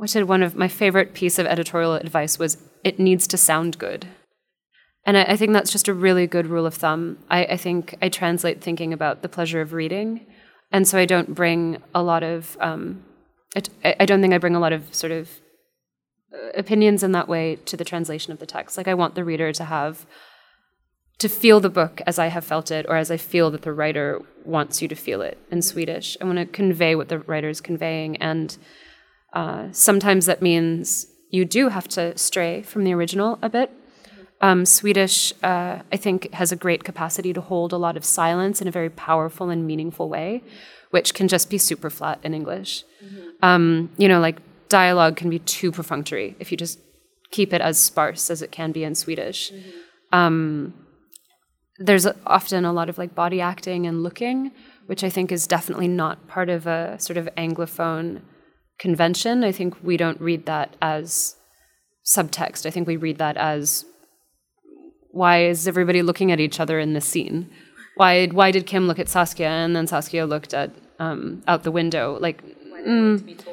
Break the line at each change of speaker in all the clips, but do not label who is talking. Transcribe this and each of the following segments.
I said one of my favorite piece of editorial advice was it needs to sound good. And I, I think that's just a really good rule of thumb. I, I, think I translate thinking about the pleasure of reading. And so I don't bring a lot of, um, I, I don't think I bring a lot of sort of uh, opinions in that way to the translation of the text. Like I want the reader to have to feel the book as I have felt it, or as I feel that the writer wants you to feel it in Swedish. I want to convey what the writer is conveying, and uh, sometimes that means you do have to stray from the original a bit. Um, Swedish, uh, I think, has a great capacity to hold a lot of silence in a very powerful and meaningful way, which can just be super flat in English. Mm-hmm. Um, you know, like dialogue can be too perfunctory if you just keep it as sparse as it can be in Swedish. Mm-hmm. Um, there's often a lot of like body acting and looking, which I think is definitely not part of a sort of anglophone convention. I think we don't read that as subtext. I think we read that as why is everybody looking at each other in this scene? Why why did Kim look at Saskia and then Saskia looked at um, out the window? Like, mm,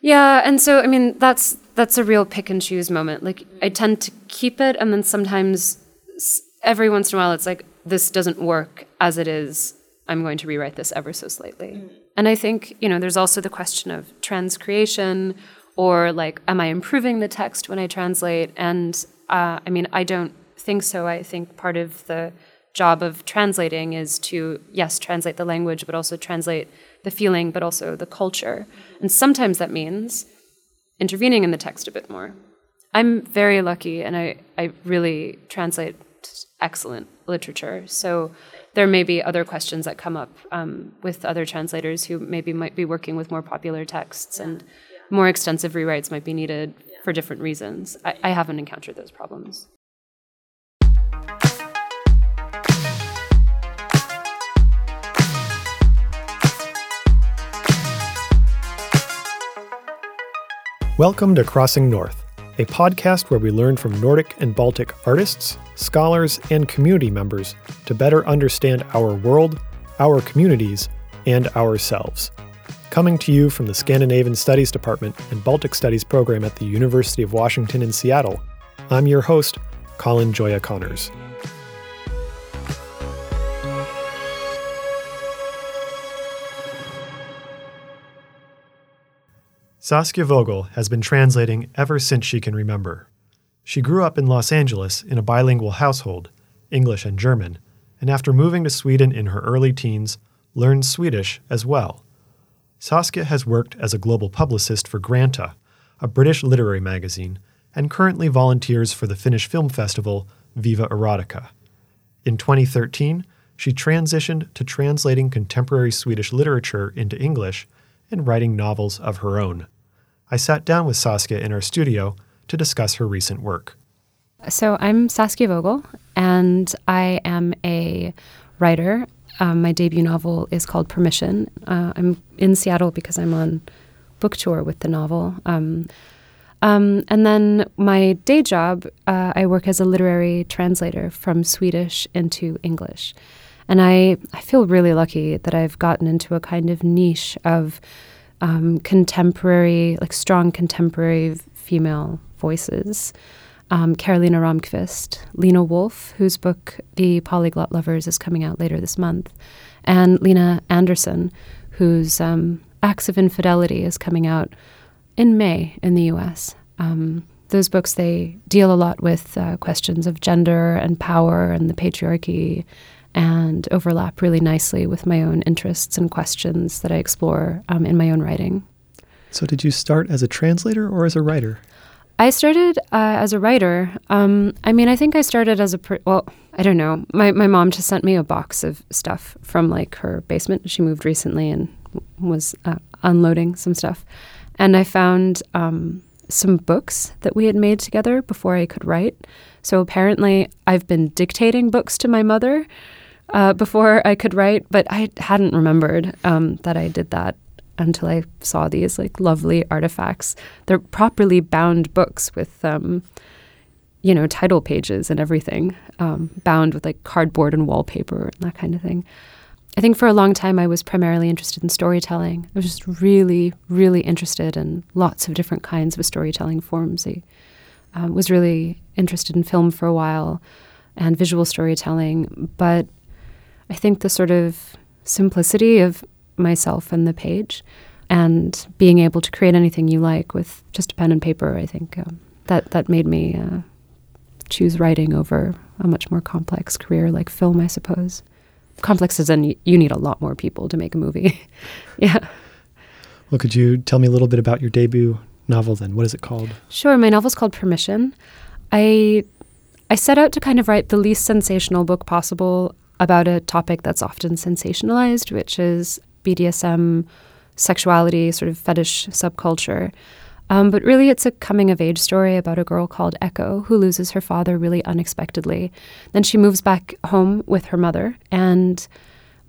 yeah, and so I mean that's that's a real pick and choose moment. Like mm. I tend to keep it, and then sometimes every once in a while it's like this doesn't work as it is. I'm going to rewrite this ever so slightly. Mm. And I think, you know, there's also the question of transcreation or like, am I improving the text when I translate? And uh, I mean, I don't think so. I think part of the job of translating is to, yes, translate the language, but also translate the feeling, but also the culture. And sometimes that means intervening in the text a bit more. I'm very lucky and I, I really translate excellent literature. So there may be other questions that come up um, with other translators who maybe might be working with more popular texts and more extensive rewrites might be needed for different reasons. I, I haven't encountered those problems.
Welcome to Crossing North a podcast where we learn from Nordic and Baltic artists, scholars, and community members to better understand our world, our communities, and ourselves. Coming to you from the Scandinavian Studies Department and Baltic Studies program at the University of Washington in Seattle, I'm your host, Colin Joya Connors. Saskia Vogel has been translating ever since she can remember. She grew up in Los Angeles in a bilingual household, English and German, and after moving to Sweden in her early teens, learned Swedish as well. Saskia has worked as a global publicist for Granta, a British literary magazine, and currently volunteers for the Finnish film festival Viva Erotica. In 2013, she transitioned to translating contemporary Swedish literature into English and writing novels of her own. I sat down with Saskia in our studio to discuss her recent work.
So, I'm Saskia Vogel, and I am a writer. Um, my debut novel is called Permission. Uh, I'm in Seattle because I'm on book tour with the novel. Um, um, and then my day job, uh, I work as a literary translator from Swedish into English. And I, I feel really lucky that I've gotten into a kind of niche of um, contemporary, like strong contemporary female voices. Um, Karolina Ramqvist, Lina Wolff, whose book The Polyglot Lovers is coming out later this month, and Lena Andersson, whose um, Acts of Infidelity is coming out in May in the U.S. Um, those books they deal a lot with uh, questions of gender and power and the patriarchy and overlap really nicely with my own interests and questions that I explore um, in my own writing.
So, did you start as a translator or as a writer?
I started uh, as a writer. Um, I mean, I think I started as a pr- well. I don't know. My my mom just sent me a box of stuff from like her basement. She moved recently and was uh, unloading some stuff, and I found um, some books that we had made together before I could write. So apparently, I've been dictating books to my mother uh, before I could write, but I hadn't remembered um, that I did that until I saw these like lovely artifacts. They're properly bound books with, um, you know, title pages and everything, um, bound with like cardboard and wallpaper and that kind of thing. I think for a long time I was primarily interested in storytelling. I was just really, really interested in lots of different kinds of storytelling forms. I um, was really interested in film for a while and visual storytelling, but I think the sort of simplicity of myself and the page and being able to create anything you like with just a pen and paper, I think um, that, that made me uh, choose writing over a much more complex career like film, I suppose complex as in you need a lot more people to make a movie. yeah.
Well, could you tell me a little bit about your debut novel then? What is it called?
Sure. My novel's called Permission. I I set out to kind of write the least sensational book possible about a topic that's often sensationalized, which is BDSM, sexuality, sort of fetish subculture. Um, but really, it's a coming of age story about a girl called Echo who loses her father really unexpectedly. Then she moves back home with her mother, and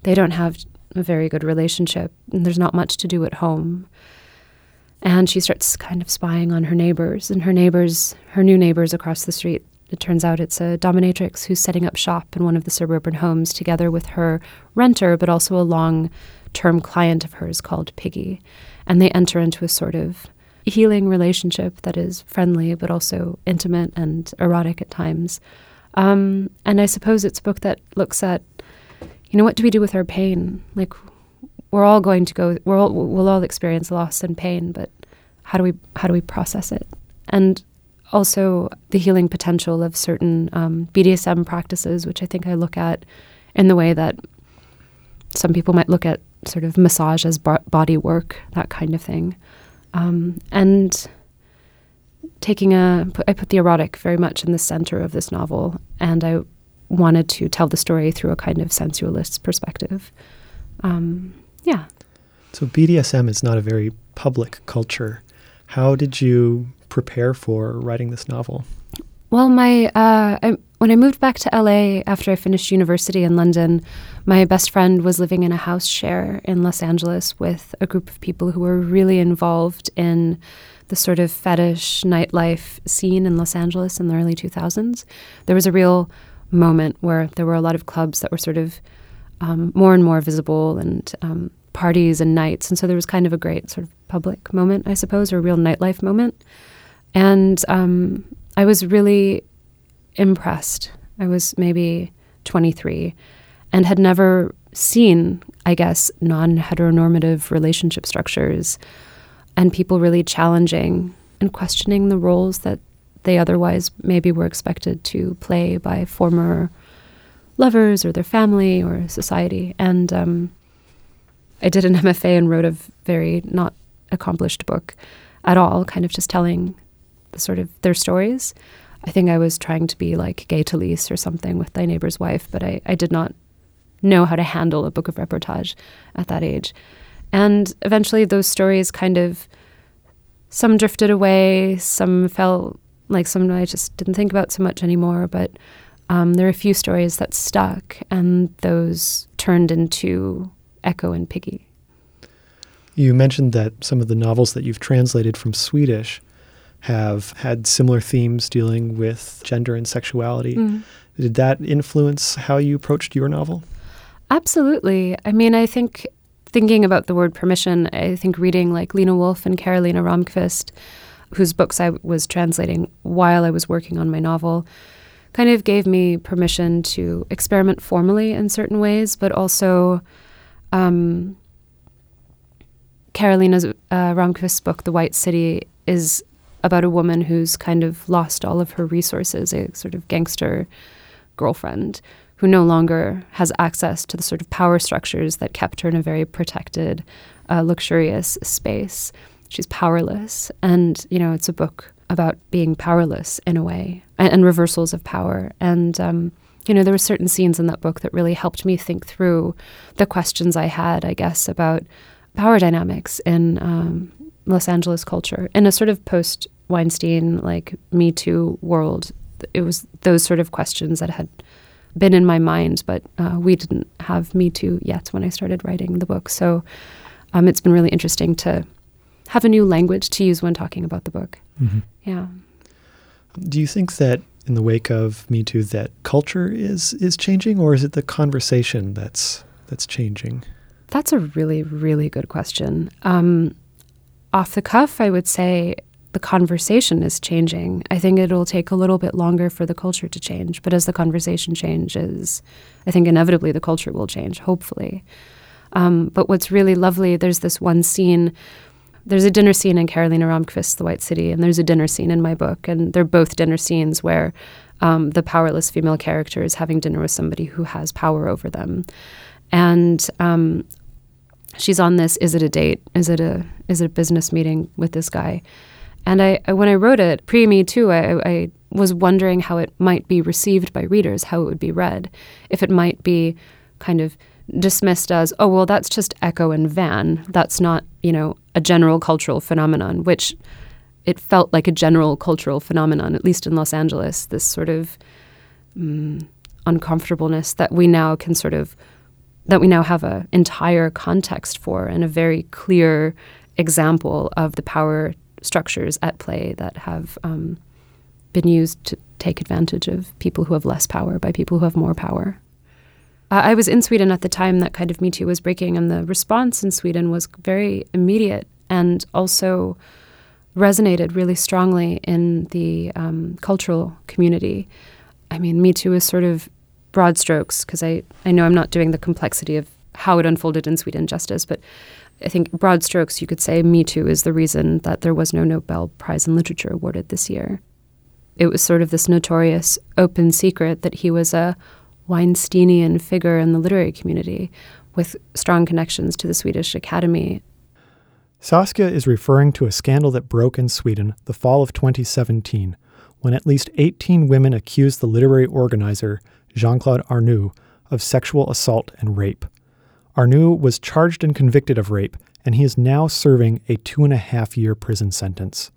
they don't have a very good relationship, and there's not much to do at home. And she starts kind of spying on her neighbors, and her neighbors, her new neighbors across the street. It turns out it's a dominatrix who's setting up shop in one of the suburban homes together with her renter, but also a long term client of hers called Piggy. And they enter into a sort of healing relationship that is friendly but also intimate and erotic at times. Um, and I suppose it's a book that looks at, you know, what do we do with our pain? Like, we're all going to go, we're all, we'll all experience loss and pain, but how do we how do we process it? And also the healing potential of certain um, BDSM practices, which I think I look at in the way that some people might look at sort of massage as body work, that kind of thing. Um, and taking a, I put the erotic very much in the center of this novel, and I wanted to tell the story through a kind of sensualist perspective. Um, yeah.
So BDSM is not a very public culture. How did you prepare for writing this novel?
Well, my uh, I, when I moved back to LA after I finished university in London, my best friend was living in a house share in Los Angeles with a group of people who were really involved in the sort of fetish nightlife scene in Los Angeles in the early 2000s. There was a real moment where there were a lot of clubs that were sort of um, more and more visible and um, parties and nights. And so there was kind of a great sort of public moment, I suppose, or a real nightlife moment. And um, I was really impressed. I was maybe 23 and had never seen, I guess, non heteronormative relationship structures and people really challenging and questioning the roles that they otherwise maybe were expected to play by former lovers or their family or society. And um, I did an MFA and wrote a very not accomplished book at all, kind of just telling the sort of their stories. I think I was trying to be like Gay Talese or something with Thy Neighbor's Wife, but I, I did not know how to handle a book of reportage at that age. And eventually those stories kind of some drifted away, some felt like some I just didn't think about so much anymore, but um, there are a few stories that stuck, and those turned into Echo and Piggy.
You mentioned that some of the novels that you've translated from Swedish have had similar themes dealing with gender and sexuality. Mm. Did that influence how you approached your novel?
Absolutely. I mean, I think thinking about the word permission, I think reading like Lina Wolff and Karolina Ramqvist, whose books I was translating while I was working on my novel, kind of gave me permission to experiment formally in certain ways, but also um, Karolina uh, Ramqvist's book, The White City, is about a woman who's kind of lost all of her resources, a sort of gangster girlfriend who no longer has access to the sort of power structures that kept her in a very protected, uh, luxurious space. She's powerless. And, you know, it's a book about being powerless in a way and, and reversals of power. And, um, you know, there were certain scenes in that book that really helped me think through the questions I had, I guess, about power dynamics in um, Los Angeles culture in a sort of post Weinstein, like Me Too world, it was those sort of questions that had been in my mind, but uh, we didn't have Me Too yet when I started writing the book. So um, it's been really interesting to have a new language to use when talking about the book. Mm-hmm. Yeah.
Do you think that in the wake of Me Too that culture is is changing, or is it the conversation that's that's changing?
That's a really, really good question. Um, off the cuff, I would say the conversation is changing. I think it'll take a little bit longer for the culture to change, but as the conversation changes, I think inevitably the culture will change, hopefully. Um, but what's really lovely, there's this one scene. There's a dinner scene in Karolina Ramqvist's The White City, and there's a dinner scene in my book, and they're both dinner scenes where um, the powerless female character is having dinner with somebody who has power over them. And um, she's on this is it a date is it a is it a business meeting with this guy and I, I when i wrote it pre me too I, I was wondering how it might be received by readers how it would be read. If it might be kind of dismissed as oh well that's just echo and van. That's not you know a general cultural phenomenon which it felt like a general cultural phenomenon at least in los angeles this sort of um, uncomfortableness that we now can sort of that we now have an entire context for and a very clear example of the power structures at play that have um, been used to take advantage of people who have less power by people who have more power. I was in Sweden at the time that kind of Me Too was breaking, and the response in Sweden was very immediate and also resonated really strongly in the um, cultural community. I mean, Me Too is sort of broad strokes, because I, I know I'm not doing the complexity of how it unfolded in Sweden justice, but I think broad strokes, you could say Me Too is the reason that there was no Nobel Prize in Literature awarded this year. It was sort of this notorious open secret that he was a Weinsteinian figure in the literary community with strong connections to the Swedish Academy.
Saskia is referring to a scandal that broke in Sweden the fall of 2017 when at least 18 women accused the literary organizer Jean Claude Arnault, of sexual assault and rape. Arnault was charged and convicted of rape, and he is now serving a two and a half year prison sentence.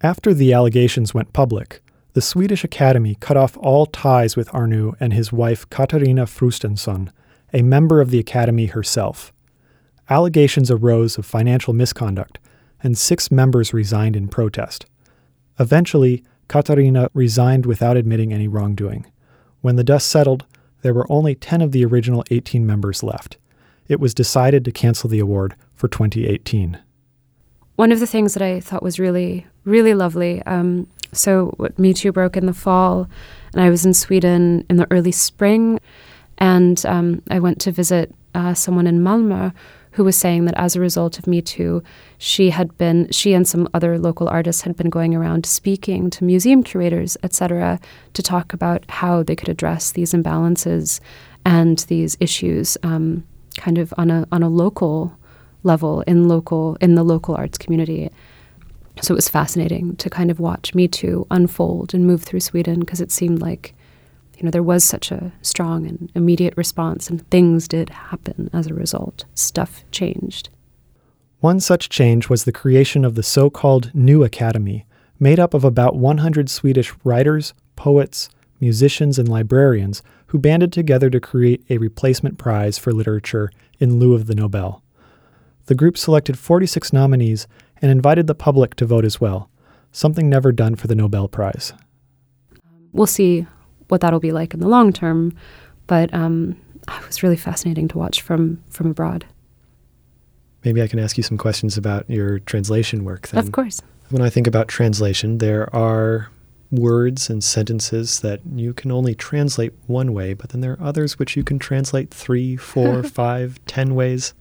After the allegations went public, the Swedish Academy cut off all ties with Arnault and his wife Katarina Frostenson, a member of the Academy herself. Allegations arose of financial misconduct, and six members resigned in protest. Eventually, Katarina resigned without admitting any wrongdoing. When the dust settled, there were only 10 of the original 18 members left. It was decided to cancel the award for 2018.
One of the things that I thought was really, really lovely um, so, Me Too broke in the fall, and I was in Sweden in the early spring, and um, I went to visit uh, someone in Malmö who was saying that as a result of Me Too, she had been, she and some other local artists had been going around speaking to museum curators, etc., to talk about how they could address these imbalances and these issues, um, kind of on a on a local level in local in the local arts community. So it was fascinating to kind of watch Me Too unfold and move through Sweden because it seemed like you know, there was such a strong and immediate response, and things did happen as a result. Stuff changed.
One such change was the creation of the so called New Academy, made up of about 100 Swedish writers, poets, musicians, and librarians who banded together to create a replacement prize for literature in lieu of the Nobel. The group selected 46 nominees and invited the public to vote as well, something never done for the Nobel Prize.
We'll see what that'll be like in the long term. But um, it was really fascinating to watch from from abroad.
Maybe I can ask you some questions about your translation work. Then.
Of course.
When I think about translation, there are words and sentences that you can only translate one way, but then there are others which you can translate three, four, five, ten ways.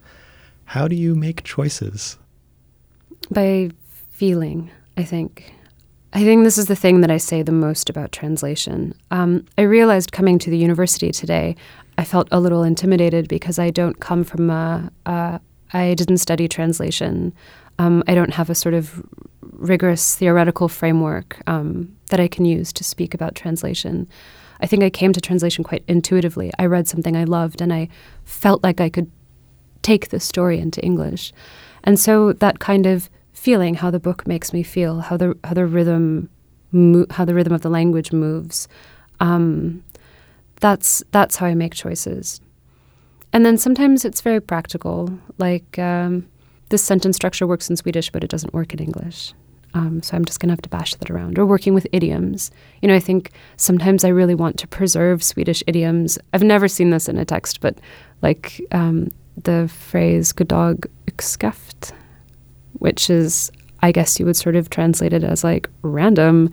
How do you make choices?
By feeling, I think. I think this is the thing that I say the most about translation. Um, I realized coming to the university today, I felt a little intimidated because I don't come from a, a I didn't study translation. Um, I don't have a sort of rigorous theoretical framework um, that I can use to speak about translation. I think I came to translation quite intuitively. I read something I loved and I felt like I could take the story into English. And so that kind of feeling how the book makes me feel, how the how the rhythm mo- how the rhythm of the language moves. Um, that's that's how I make choices. And then sometimes it's very practical, like um, this sentence structure works in Swedish, but it doesn't work in English. Um, so I'm just going to have to bash that around. Or working with idioms. You know, I think sometimes I really want to preserve Swedish idioms. I've never seen this in a text, but like um, the phrase "goddag yxskaft," which is, I guess you would sort of translate it as like random,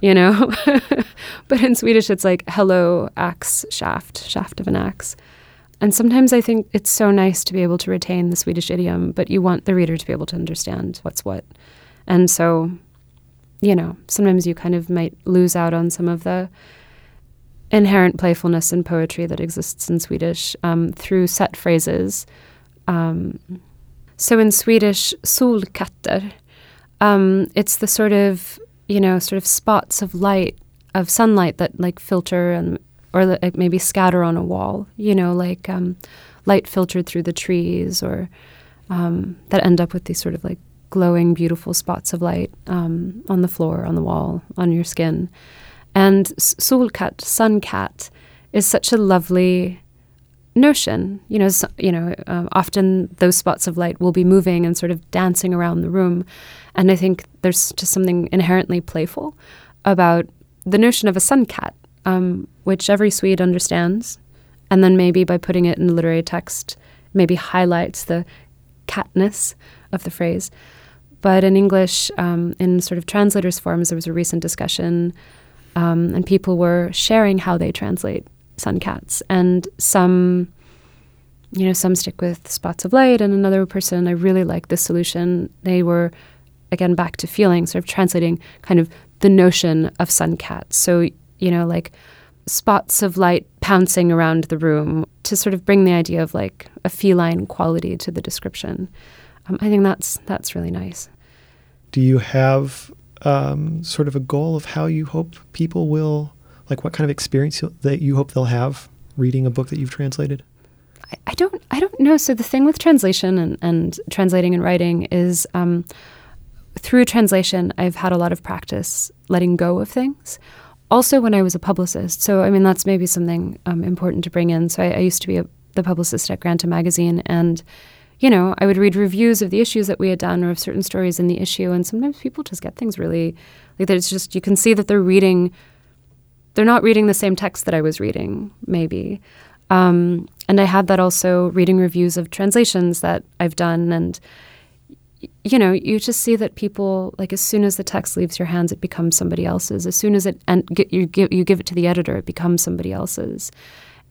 you know. but in Swedish, it's like "hello axe shaft," shaft of an axe. And sometimes I think it's so nice to be able to retain the Swedish idiom, but you want the reader to be able to understand what's what. And so, you know, sometimes you kind of might lose out on some of the inherent playfulness in poetry that exists in Swedish um, through set phrases. Um, so in Swedish, solkatter, um, it's the sort of, you know, sort of spots of light, of sunlight that like filter and or like maybe scatter on a wall, you know, like um, light filtered through the trees or um, that end up with these sort of like glowing, beautiful spots of light um, on the floor, on the wall, on your skin. And solkatt, sun cat, is such a lovely notion. You know, so, you know, uh, often those spots of light will be moving and sort of dancing around the room, and I think there's just something inherently playful about the notion of a sun cat, um, which every Swede understands, and then maybe by putting it in the literary text, maybe highlights the catness of the phrase. But in English, um, in sort of translators' forums, there was a recent discussion, um, and people were sharing how they translate sun cats. And some, you know, some stick with spots of light, and another person, I really like this solution. They were, again, back to feeling, sort of translating kind of the notion of sun cats. So, you know, like spots of light pouncing around the room to sort of bring the idea of like a feline quality to the description. Um, I think that's that's really nice.
Do you have um, sort of a goal of how you hope people will, like, what kind of experience that you hope they'll have reading a book that you've translated?
I, I don't. I don't know. So the thing with translation and, and translating and writing is. Um, through translation, I've had a lot of practice letting go of things also when I was a publicist. So, I mean, that's maybe something um, important to bring in. So, I, I used to be a, the publicist at Granta magazine, and you know, I would read reviews of the issues that we had done or of certain stories in the issue, and sometimes people just get things really like that. It's just you can see that they're reading, they're not reading the same text that I was reading, maybe. Um, and I had that also reading reviews of translations that I've done, and you know, you just see that people like as soon as the text leaves your hands, it becomes somebody else's. As soon as it and you give you give it to the editor, it becomes somebody else's.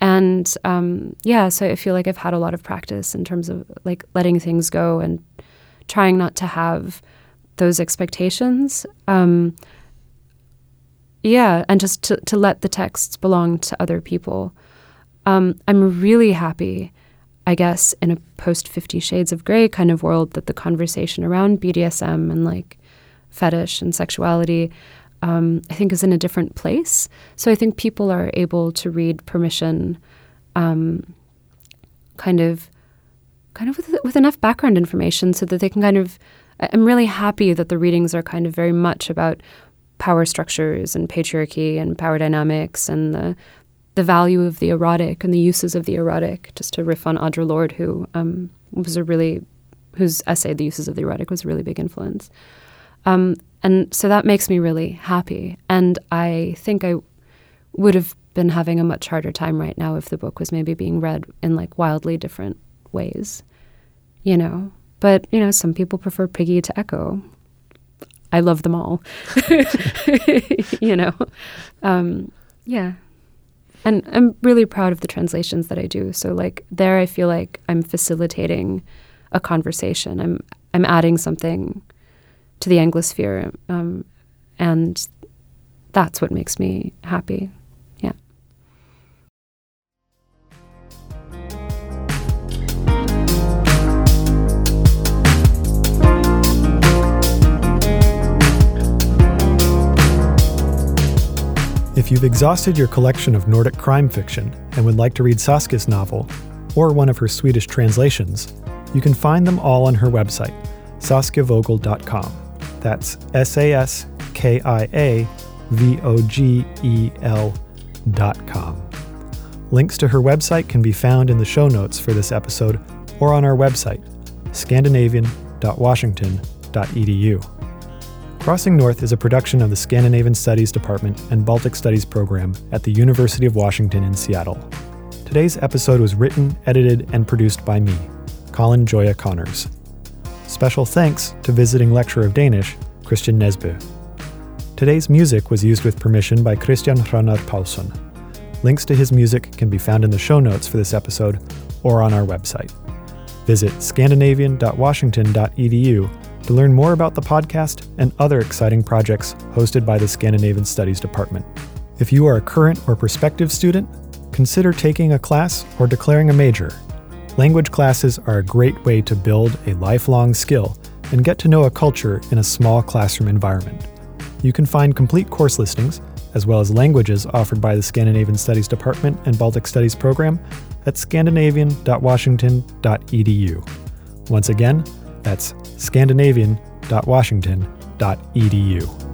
And um, yeah, so I feel like I've had a lot of practice in terms of like letting things go and trying not to have those expectations. Um, yeah, and just to, to let the texts belong to other people. Um, I'm really happy, I guess, in a post Fifty Shades of Grey kind of world that the conversation around BDSM and like fetish and sexuality um, I think is in a different place. So I think people are able to read permission, um, kind of, kind of with, with enough background information so that they can kind of. I'm really happy that the readings are kind of very much about power structures and patriarchy and power dynamics and the the value of the erotic and the uses of the erotic. Just to riff on Audre Lorde, who um, was a really whose essay "The Uses of the Erotic" was a really big influence. Um, and so that makes me really happy. And I think I would have been having a much harder time right now if the book was maybe being read in like wildly different ways, you know. But, you know, some people prefer Piggy to Echo. I love them all, you know. Um, yeah. And I'm really proud of the translations that I do. So, like, there I feel like I'm facilitating a conversation. I'm I'm adding something to the Anglosphere. Um, and that's what makes me happy.
If you've exhausted your collection of Nordic crime fiction and would like to read Saskia's novel, or one of her Swedish translations, you can find them all on her website, saskiavogel.com. That's S A S K I A V O G E L.com. Links to her website can be found in the show notes for this episode or on our website, scandinavian.washington.edu. Crossing North is a production of the Scandinavian Studies Department and Baltic Studies program at the University of Washington in Seattle. Today's episode was written, edited, and produced by me, Colin Joya Connors. Special thanks to visiting lecturer of Danish, Christian Nesbø. Today's music was used with permission by Christian Hronar Paulsson. Links to his music can be found in the show notes for this episode or on our website. Visit scandinavian.washington.edu to learn more about the podcast and other exciting projects hosted by the Scandinavian Studies Department. If you are a current or prospective student, consider taking a class or declaring a major. Language classes are a great way to build a lifelong skill and get to know a culture in a small classroom environment. You can find complete course listings, as well as languages offered by the Scandinavian Studies Department and Baltic Studies program, at scandinavian.washington.edu. Once again, that's scandinavian.washington.edu.